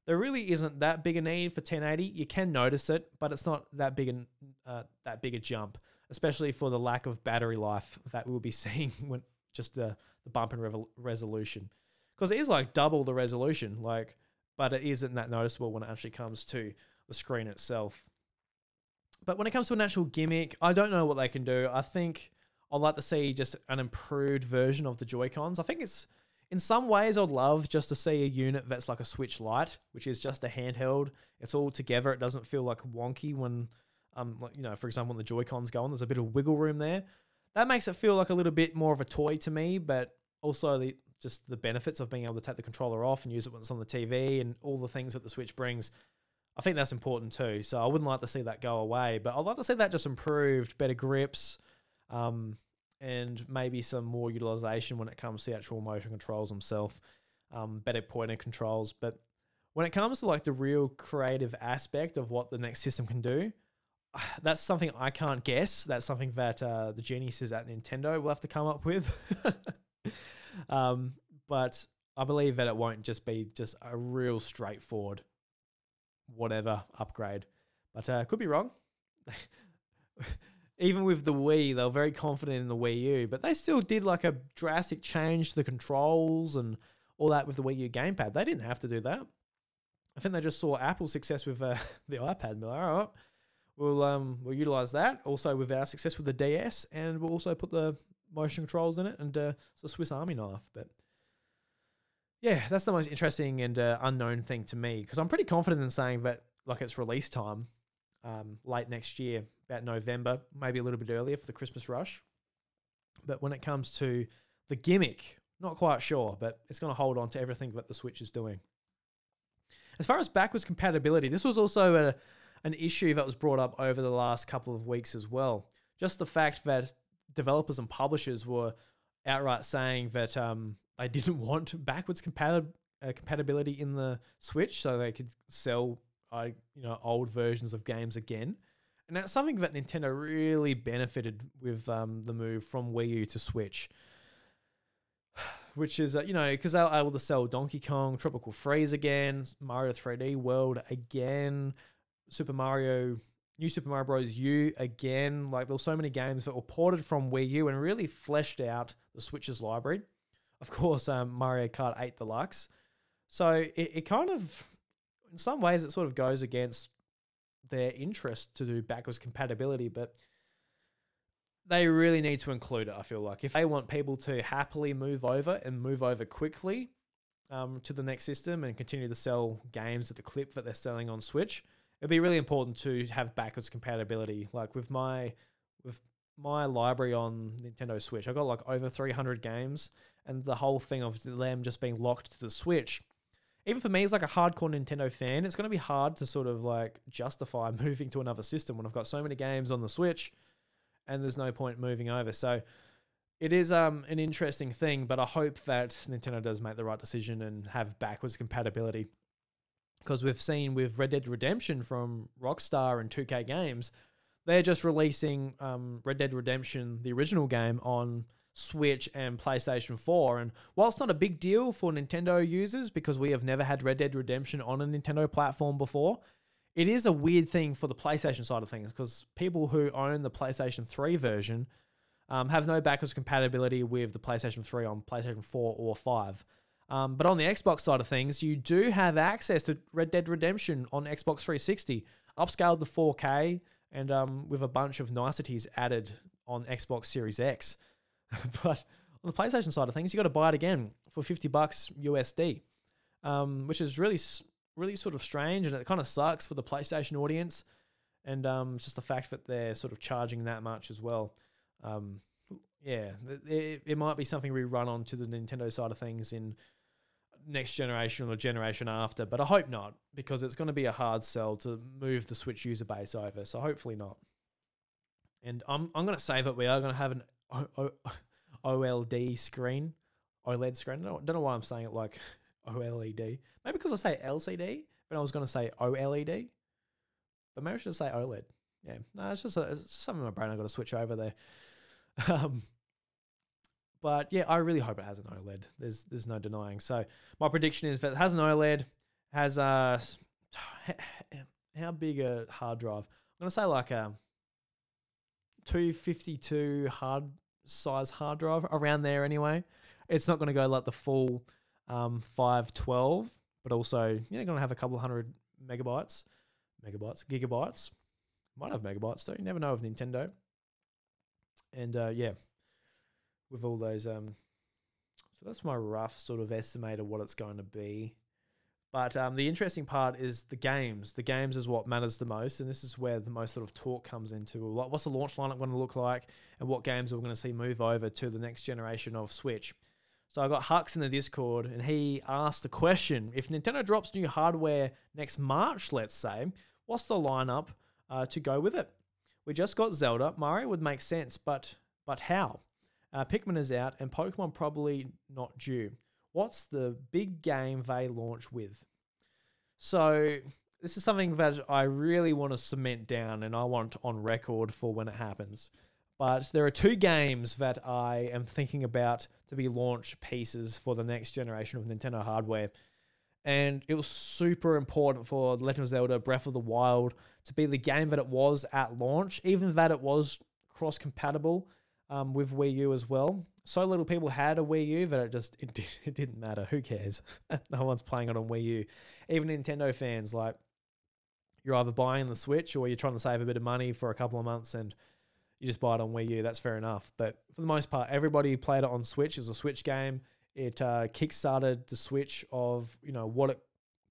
there really isn't that big a need for 1080. You can notice it, but it's not that big a uh, that big a jump, especially for the lack of battery life that we'll be seeing when just the the bump in resolution, because it is like double the resolution, like, but it isn't that noticeable when it actually comes to the screen itself. But when it comes to an actual gimmick, I don't know what they can do. I think I'd like to see just an improved version of the Joy Cons. I think it's in some ways I'd love just to see a unit that's like a Switch Lite, which is just a handheld. It's all together. It doesn't feel like wonky when, um, like, you know, for example, when the Joy Cons go on, there's a bit of wiggle room there. That makes it feel like a little bit more of a toy to me, but also the just the benefits of being able to take the controller off and use it when it's on the TV and all the things that the Switch brings I think that's important too. So I wouldn't like to see that go away, but I'd like to see that just improved, better grips, um, and maybe some more utilization when it comes to actual motion controls themselves, um, better pointer controls. But when it comes to like the real creative aspect of what the next system can do, that's something I can't guess. That's something that uh, the geniuses at Nintendo will have to come up with. um, but I believe that it won't just be just a real straightforward whatever upgrade. But uh, could be wrong. Even with the Wii, they were very confident in the Wii U, but they still did like a drastic change to the controls and all that with the Wii U gamepad. They didn't have to do that. I think they just saw Apple's success with uh, the iPad. Like, all right, we'll um, we'll utilize that. Also with our success with the DS, and we'll also put the motion controls in it, and uh, it's a Swiss Army knife. But yeah, that's the most interesting and uh, unknown thing to me because I'm pretty confident in saying that like it's release time um, late next year, about November, maybe a little bit earlier for the Christmas rush. But when it comes to the gimmick, not quite sure, but it's going to hold on to everything that the Switch is doing. As far as backwards compatibility, this was also a, an issue that was brought up over the last couple of weeks as well. Just the fact that developers and publishers were outright saying that um, they didn't want backwards compatib- uh, compatibility in the Switch, so they could sell uh, you know old versions of games again. And that's something that Nintendo really benefited with um, the move from Wii U to Switch which is uh, you know because they're able to sell Donkey Kong, Tropical Freeze again, Mario 3D World again, Super Mario, New Super Mario Bros. U again. Like there were so many games that were ported from Wii U and really fleshed out the Switch's library. Of course, um, Mario Kart 8 Deluxe. So it, it kind of, in some ways, it sort of goes against their interest to do backwards compatibility, but they really need to include it. I feel like if they want people to happily move over and move over quickly um, to the next system and continue to sell games at the clip that they're selling on Switch, it'd be really important to have backwards compatibility. Like with my with my library on Nintendo Switch, I got like over 300 games, and the whole thing of them just being locked to the Switch. Even for me, as like a hardcore Nintendo fan, it's going to be hard to sort of like justify moving to another system when I've got so many games on the Switch and there's no point moving over. So it is um an interesting thing, but I hope that Nintendo does make the right decision and have backwards compatibility. Because we've seen with Red Dead Redemption from Rockstar and 2K Games, they're just releasing um, Red Dead Redemption, the original game, on Switch and PlayStation 4. And while it's not a big deal for Nintendo users because we have never had Red Dead Redemption on a Nintendo platform before, it is a weird thing for the PlayStation side of things because people who own the PlayStation 3 version um, have no backwards compatibility with the PlayStation 3 on PlayStation 4 or 5. Um, but on the Xbox side of things, you do have access to Red Dead Redemption on Xbox 360, upscaled to 4K, and um, with a bunch of niceties added on Xbox Series X. but on the PlayStation side of things, you got to buy it again for 50 bucks USD, um, which is really really sort of strange, and it kind of sucks for the PlayStation audience, and um, just the fact that they're sort of charging that much as well. Um, yeah, it, it might be something we run on to the Nintendo side of things in next generation or generation after, but I hope not because it's going to be a hard sell to move the Switch user base over. So hopefully not. And I'm I'm going to say that we are going to have an o- o- OLED screen, OLED screen. I don't, don't know why I'm saying it like OLED. Maybe because I say LCD, but I was going to say OLED. But maybe I should say OLED. Yeah, no, it's just, a, it's something in my brain I've got to switch over there. Um, but yeah, I really hope it has an OLED. There's there's no denying. So my prediction is that it has an OLED, has a how big a hard drive? I'm gonna say like a 252 hard size hard drive around there anyway. It's not gonna go like the full um, 512, but also you know going to have a couple hundred megabytes, megabytes, gigabytes. Might have megabytes though. You never know with Nintendo. And uh, yeah, with all those, um, so that's my rough sort of estimate of what it's going to be. But um, the interesting part is the games. The games is what matters the most, and this is where the most sort of talk comes into. What's the launch lineup going to look like, and what games are we going to see move over to the next generation of Switch? So I got Hux in the Discord, and he asked the question: If Nintendo drops new hardware next March, let's say, what's the lineup uh, to go with it? We just got Zelda. Mario would make sense, but but how? Uh, Pikmin is out, and Pokemon probably not due. What's the big game they launch with? So this is something that I really want to cement down, and I want on record for when it happens. But there are two games that I am thinking about to be launch pieces for the next generation of Nintendo hardware. And it was super important for Legend of Zelda Breath of the Wild to be the game that it was at launch, even that it was cross compatible um, with Wii U as well. So little people had a Wii U that it just it, it didn't matter. Who cares? no one's playing it on Wii U. Even Nintendo fans like you're either buying the Switch or you're trying to save a bit of money for a couple of months and you just buy it on Wii U. That's fair enough. But for the most part, everybody played it on Switch. It was a Switch game. It uh, kickstarted the Switch of you know what it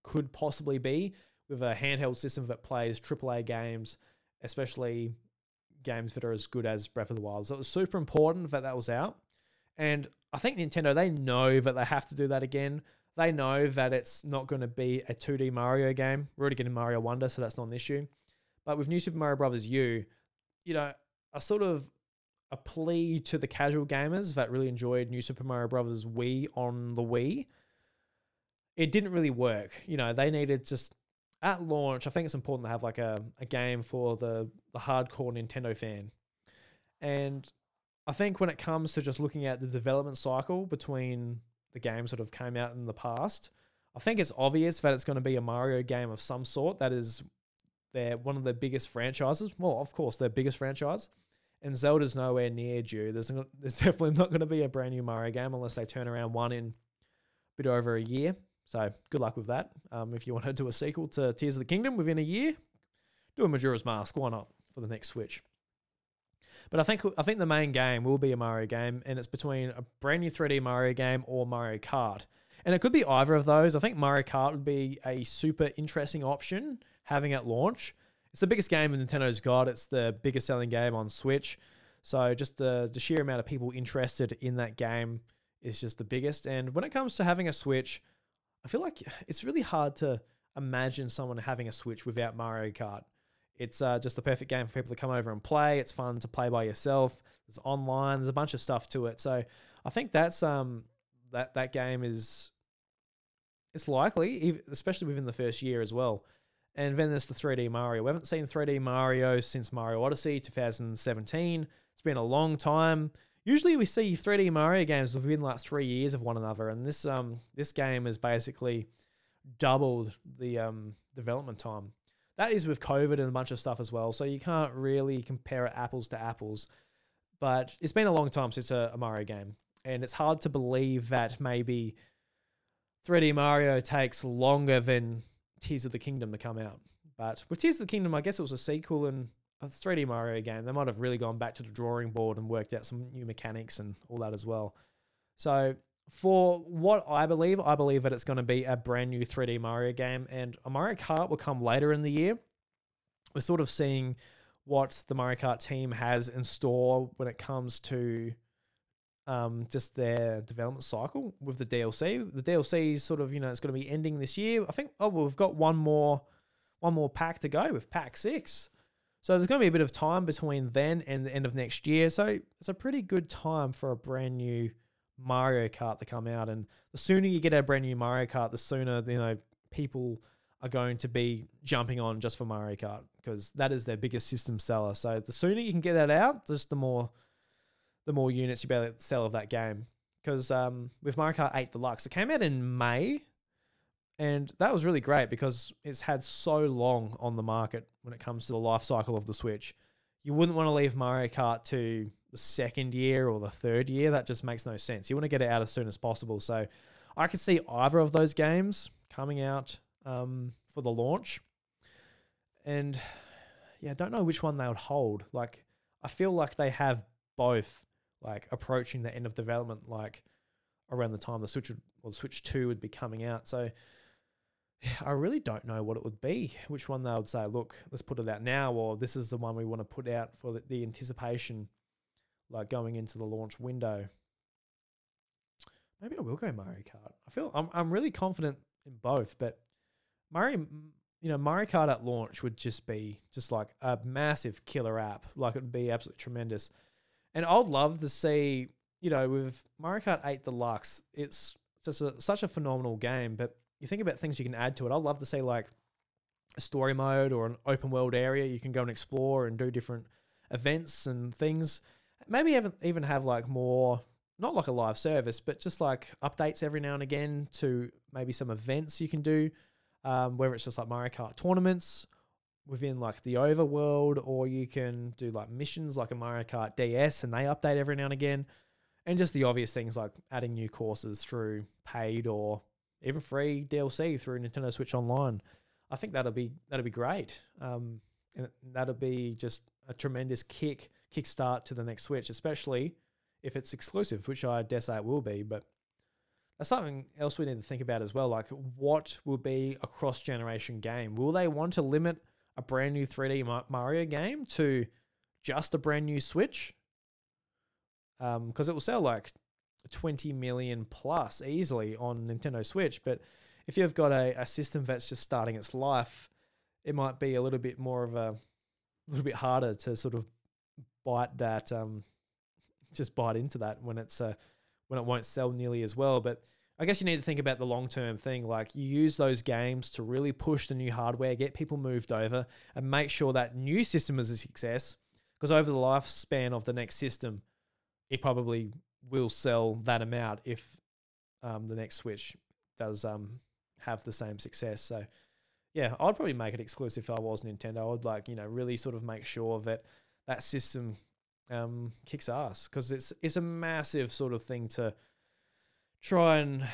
could possibly be with a handheld system that plays AAA games, especially games that are as good as Breath of the Wild. So it was super important that that was out. And I think Nintendo, they know that they have to do that again. They know that it's not going to be a 2D Mario game. We're already getting Mario Wonder, so that's not an issue. But with New Super Mario Brothers U, you know, a sort of a plea to the casual gamers that really enjoyed New Super Mario Brothers Wii on the Wii. It didn't really work. You know, they needed just at launch, I think it's important to have like a, a game for the, the hardcore Nintendo fan. And I think when it comes to just looking at the development cycle between the games that have came out in the past, I think it's obvious that it's going to be a Mario game of some sort. That is their one of their biggest franchises. Well, of course, their biggest franchise. And Zelda's nowhere near due. There's there's definitely not going to be a brand new Mario game unless they turn around one in a bit over a year. So good luck with that. Um, if you want to do a sequel to Tears of the Kingdom within a year, do a Majora's Mask. Why not for the next Switch? But I think I think the main game will be a Mario game, and it's between a brand new 3D Mario game or Mario Kart. And it could be either of those. I think Mario Kart would be a super interesting option having at launch. It's the biggest game Nintendo's got. It's the biggest selling game on Switch. So just the, the sheer amount of people interested in that game is just the biggest. And when it comes to having a Switch, I feel like it's really hard to imagine someone having a Switch without Mario Kart. It's uh, just the perfect game for people to come over and play. It's fun to play by yourself. There's online. There's a bunch of stuff to it. So I think that's um that that game is it's likely, especially within the first year as well. And then there's the 3D Mario. We haven't seen 3D Mario since Mario Odyssey 2017. It's been a long time. Usually we see 3D Mario games within like three years of one another, and this um this game has basically doubled the um development time. That is with COVID and a bunch of stuff as well, so you can't really compare it apples to apples. But it's been a long time since a, a Mario game, and it's hard to believe that maybe 3D Mario takes longer than Tears of the Kingdom to come out. But with Tears of the Kingdom, I guess it was a sequel and a 3D Mario game. They might have really gone back to the drawing board and worked out some new mechanics and all that as well. So for what I believe, I believe that it's going to be a brand new 3D Mario game, and a Mario Kart will come later in the year. We're sort of seeing what the Mario Kart team has in store when it comes to um, just their development cycle with the DLC. The DLC is sort of you know it's going to be ending this year. I think oh we've got one more one more pack to go with pack six. So there's going to be a bit of time between then and the end of next year. So it's a pretty good time for a brand new Mario Kart to come out. And the sooner you get a brand new Mario Kart, the sooner you know people are going to be jumping on just for Mario Kart because that is their biggest system seller. So the sooner you can get that out, just the more the more units you be able to sell of that game. Because um, with Mario Kart 8 Deluxe, it came out in May, and that was really great because it's had so long on the market when it comes to the life cycle of the Switch. You wouldn't want to leave Mario Kart to the second year or the third year. That just makes no sense. You want to get it out as soon as possible. So I could see either of those games coming out um, for the launch. And yeah, I don't know which one they would hold. Like, I feel like they have both like approaching the end of development, like around the time the Switch would, or the Switch Two would be coming out. So I really don't know what it would be. Which one they would say, look, let's put it out now, or this is the one we want to put out for the, anticipation, like going into the launch window. Maybe I will go Mario Kart. I feel I'm I'm really confident in both, but Mario, you know, Mario Kart at launch would just be just like a massive killer app. Like it would be absolutely tremendous. And I'd love to see, you know, with Mario Kart 8 Deluxe, it's just a, such a phenomenal game. But you think about things you can add to it. I'd love to see like a story mode or an open world area you can go and explore and do different events and things. Maybe even even have like more not like a live service, but just like updates every now and again to maybe some events you can do, um, whether it's just like Mario Kart tournaments within like the overworld, or you can do like missions like a Mario Kart DS and they update every now and again. And just the obvious things like adding new courses through paid or even free DLC through Nintendo Switch Online. I think that'll be that'll be great. Um, and that'll be just a tremendous kick kickstart to the next Switch, especially if it's exclusive, which I dare say it will be. But that's something else we need to think about as well. Like, what will be a cross generation game? Will they want to limit a brand new 3D Mario game to just a brand new Switch? Because um, it will sell like 20 million plus easily on Nintendo Switch. But if you've got a, a system that's just starting its life, it might be a little bit more of a, a little bit harder to sort of bite that um, just bite into that when it's uh, when it won't sell nearly as well. But I guess you need to think about the long term thing. Like you use those games to really push the new hardware, get people moved over, and make sure that new system is a success. Because over the lifespan of the next system, it probably will sell that amount if um, the next Switch does um, have the same success. So yeah, I'd probably make it exclusive if I was Nintendo. I'd like you know really sort of make sure that that system um, kicks ass because it's it's a massive sort of thing to try and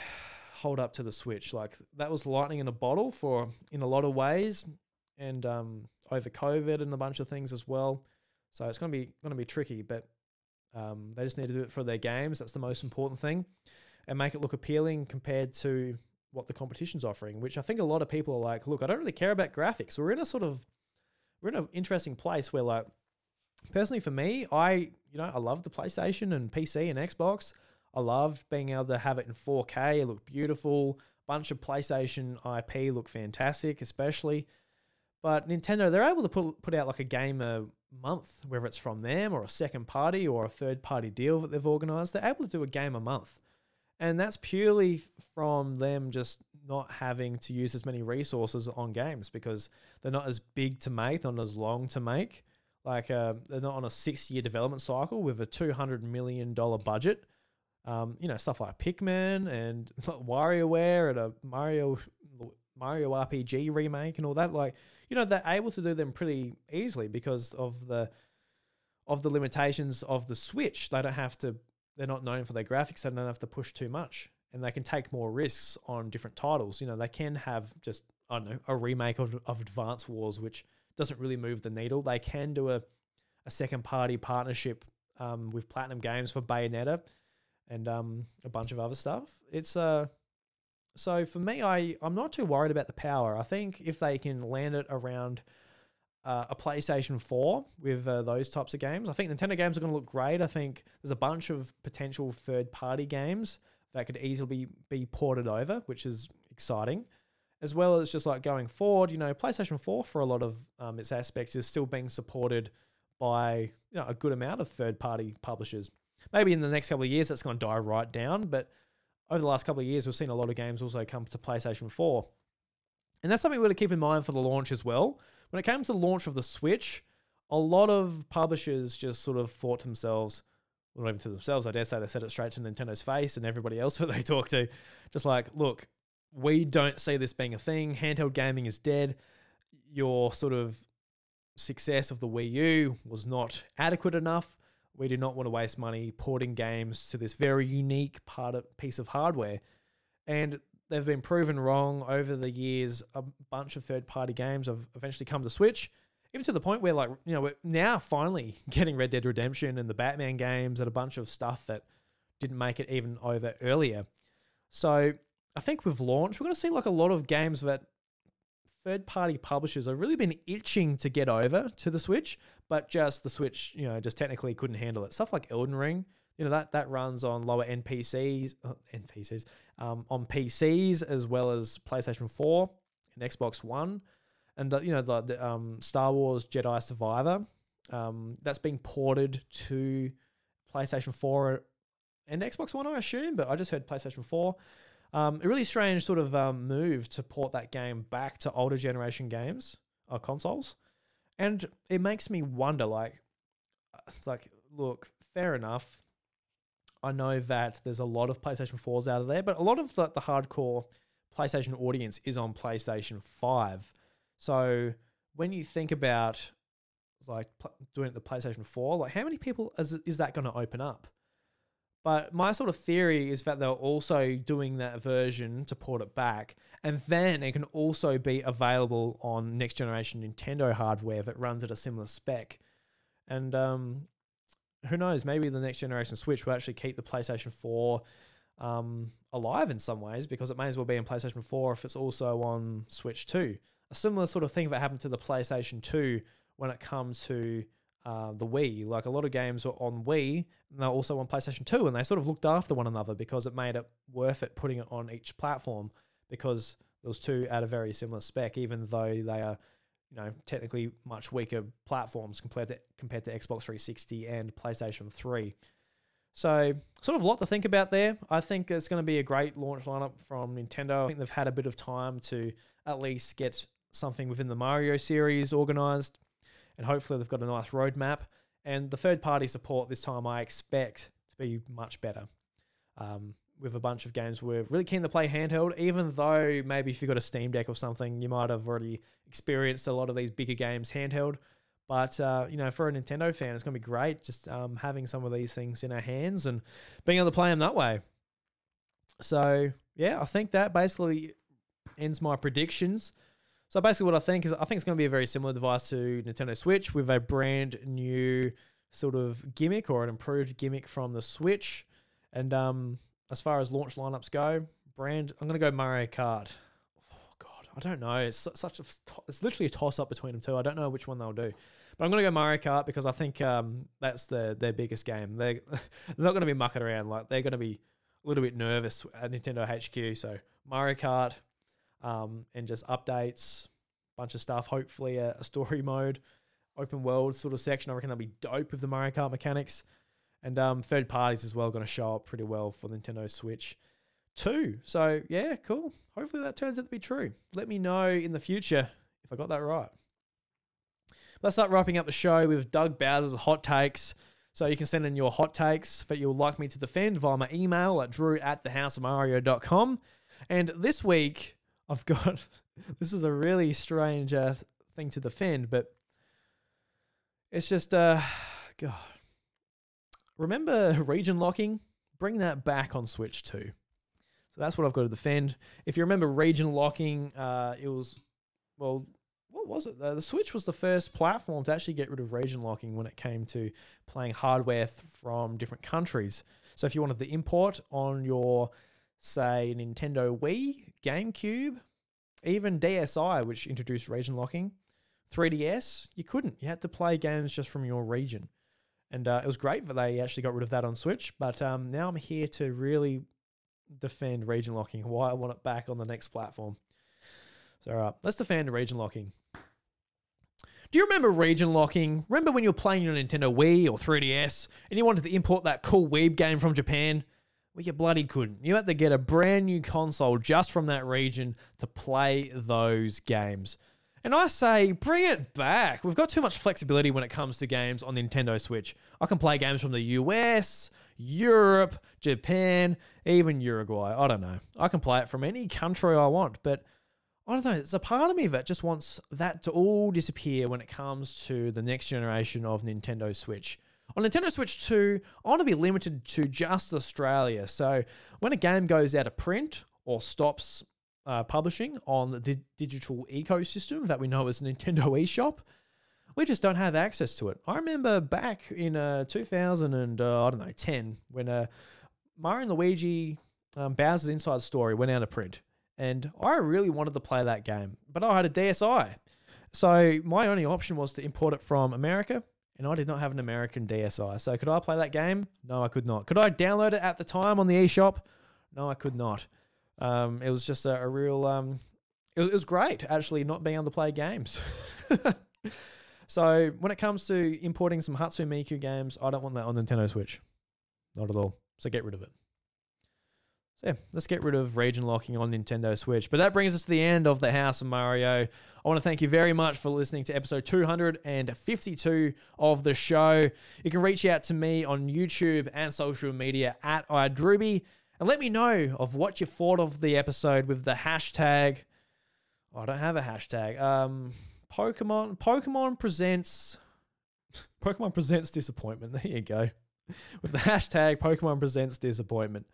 hold up to the Switch. Like that was lightning in a bottle for in a lot of ways, and um, over COVID and a bunch of things as well. So it's gonna be gonna be tricky, but um, they just need to do it for their games. That's the most important thing, and make it look appealing compared to what the competition's offering. Which I think a lot of people are like, look, I don't really care about graphics. We're in a sort of we're in an interesting place where like personally for me, I you know I love the PlayStation and PC and Xbox. I love being able to have it in 4K. It look beautiful. Bunch of PlayStation IP look fantastic, especially. But Nintendo, they're able to put put out like a game a month, whether it's from them or a second party or a third party deal that they've organized. They're able to do a game a month. And that's purely from them just not having to use as many resources on games because they're not as big to make, not as long to make. Like uh, they're not on a six-year development cycle with a two hundred million dollar budget. Um, you know stuff like Pikmin and WarioWare and a Mario Mario RPG remake and all that. Like you know they're able to do them pretty easily because of the of the limitations of the Switch. They don't have to. They're not known for their graphics. They don't have to push too much, and they can take more risks on different titles. You know they can have just I don't know a remake of, of Advance Wars, which doesn't really move the needle. They can do a, a second party partnership um, with Platinum Games for Bayonetta and um, a bunch of other stuff. It's uh so for me, I I'm not too worried about the power. I think if they can land it around uh, a PlayStation 4 with uh, those types of games, I think Nintendo games are going to look great. I think there's a bunch of potential third party games that could easily be, ported over, which is exciting as well as just like going forward, you know, PlayStation 4 for a lot of um, its aspects is still being supported by you know a good amount of third party publishers. Maybe in the next couple of years that's going to die right down, but over the last couple of years we've seen a lot of games also come to PlayStation 4. And that's something we got to keep in mind for the launch as well. When it came to the launch of the Switch, a lot of publishers just sort of thought to themselves, well, not even to themselves, I dare say they said it straight to Nintendo's face and everybody else that they talk to, just like, look, we don't see this being a thing. Handheld gaming is dead. Your sort of success of the Wii U was not adequate enough. We do not want to waste money porting games to this very unique part of piece of hardware. And they've been proven wrong over the years. A bunch of third party games have eventually come to Switch, even to the point where, like, you know, we're now finally getting Red Dead Redemption and the Batman games and a bunch of stuff that didn't make it even over earlier. So I think with launch, we're going to see like a lot of games that third party publishers have really been itching to get over to the Switch, but just the Switch, you know, just technically couldn't handle it. Stuff like Elden Ring, you know, that that runs on lower NPCs, uh, NPCs, um, on PCs as well as PlayStation 4 and Xbox One. And, uh, you know, the, the um, Star Wars Jedi Survivor, um, that's being ported to PlayStation 4 and Xbox One, I assume, but I just heard PlayStation 4. Um, a really strange sort of um, move to port that game back to older generation games or uh, consoles, and it makes me wonder. Like, it's like, look, fair enough. I know that there's a lot of PlayStation 4s out of there, but a lot of the, the hardcore PlayStation audience is on PlayStation 5. So when you think about like doing it the PlayStation 4, like how many people is, is that going to open up? But my sort of theory is that they're also doing that version to port it back, and then it can also be available on next generation Nintendo hardware that runs at a similar spec. And um, who knows? Maybe the next generation Switch will actually keep the PlayStation 4 um, alive in some ways because it may as well be in PlayStation 4 if it's also on Switch 2. A similar sort of thing that happened to the PlayStation 2 when it comes to uh, the Wii. Like a lot of games were on Wii, and they're also on PlayStation 2, and they sort of looked after one another because it made it worth it putting it on each platform because those two at a very similar spec, even though they are, you know, technically much weaker platforms compared to compared to Xbox 360 and PlayStation 3. So, sort of a lot to think about there. I think it's going to be a great launch lineup from Nintendo. I think they've had a bit of time to at least get something within the Mario series organized and hopefully they've got a nice roadmap. And the third party support this time I expect to be much better. Um, with a bunch of games we're really keen to play handheld, even though maybe if you've got a Steam Deck or something, you might have already experienced a lot of these bigger games handheld. But uh, you know, for a Nintendo fan, it's going to be great just um, having some of these things in our hands and being able to play them that way. So yeah, I think that basically ends my predictions. So basically, what I think is I think it's going to be a very similar device to Nintendo Switch with a brand new sort of gimmick or an improved gimmick from the Switch. And um, as far as launch lineups go, brand I'm going to go Mario Kart. Oh God, I don't know. It's such a it's literally a toss up between them two. I don't know which one they'll do. But I'm going to go Mario Kart because I think um, that's the, their biggest game. They're, they're not going to be mucking around. Like they're going to be a little bit nervous at Nintendo HQ. So Mario Kart, um, and just updates, bunch of stuff. Hopefully, a, a, story mode, open world sort of section. I reckon that'll be dope with the Mario Kart mechanics, and um, third parties as well going to show up pretty well for Nintendo Switch. Two. So yeah, cool. Hopefully that turns out to be true. Let me know in the future if I got that right. Let's start wrapping up the show with Doug Bowser's hot takes. So you can send in your hot takes that you'd like me to defend via my email at drew at thehouseofmario.com. And this week, I've got this is a really strange uh, thing to defend, but it's just uh, God. Remember region locking? Bring that back on Switch 2. So that's what I've got to defend. If you remember region locking, uh, it was well, what was it? Uh, the Switch was the first platform to actually get rid of region locking when it came to playing hardware th- from different countries. So if you wanted to import on your say Nintendo Wii, GameCube, even DSi, which introduced region locking, 3DS, you couldn't. You had to play games just from your region. And uh, it was great that they actually got rid of that on Switch. But um, now I'm here to really defend region locking, why I want it back on the next platform. So, right, let's defend region locking. Do you remember region locking? Remember when you were playing your Nintendo Wii or 3DS and you wanted to import that cool Weeb game from Japan? Well, you bloody couldn't. You had to get a brand new console just from that region to play those games. And I say, bring it back. We've got too much flexibility when it comes to games on Nintendo Switch. I can play games from the US, Europe, Japan, even Uruguay. I don't know. I can play it from any country I want, but I don't know. There's a part of me that just wants that to all disappear when it comes to the next generation of Nintendo Switch. On Nintendo Switch 2, I want to be limited to just Australia. So when a game goes out of print or stops uh, publishing on the digital ecosystem that we know as Nintendo eShop, we just don't have access to it. I remember back in uh, 2000 and uh, I don't know 10 when uh, Mario and Luigi um, Bowser's Inside Story went out of print, and I really wanted to play that game, but I had a DSi, so my only option was to import it from America and I did not have an American DSi. So could I play that game? No, I could not. Could I download it at the time on the eShop? No, I could not. Um, it was just a, a real. Um, it, it was great actually not being able to play games. so when it comes to importing some Hatsune Miku games, I don't want that on Nintendo Switch. Not at all. So get rid of it. So yeah, let's get rid of region locking on Nintendo Switch. But that brings us to the end of the House of Mario. I want to thank you very much for listening to episode 252 of the show. You can reach out to me on YouTube and social media at iDrewby and let me know of what you thought of the episode with the hashtag. Oh, I don't have a hashtag. Um, Pokemon Pokemon presents Pokemon presents disappointment. There you go. With the hashtag Pokemon presents disappointment.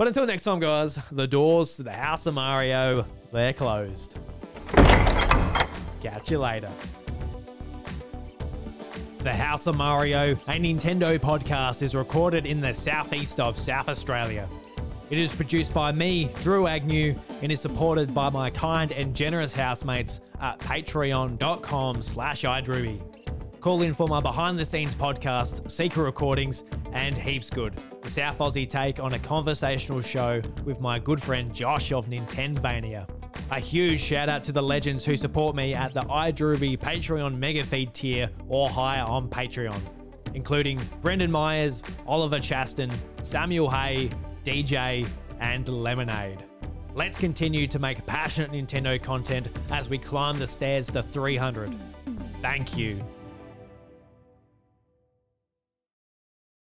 But until next time, guys, the doors to the House of Mario, they're closed. Catch you later. The House of Mario, a Nintendo podcast, is recorded in the southeast of South Australia. It is produced by me, Drew Agnew, and is supported by my kind and generous housemates at patreon.com slash idrewby. Call in for my behind the scenes podcast, secret recordings, and heaps good. The South Aussie take on a conversational show with my good friend Josh of Nintendvania. A huge shout out to the legends who support me at the iDrewby Patreon mega feed tier or higher on Patreon, including Brendan Myers, Oliver Chaston, Samuel Hay, DJ, and Lemonade. Let's continue to make passionate Nintendo content as we climb the stairs to 300. Thank you.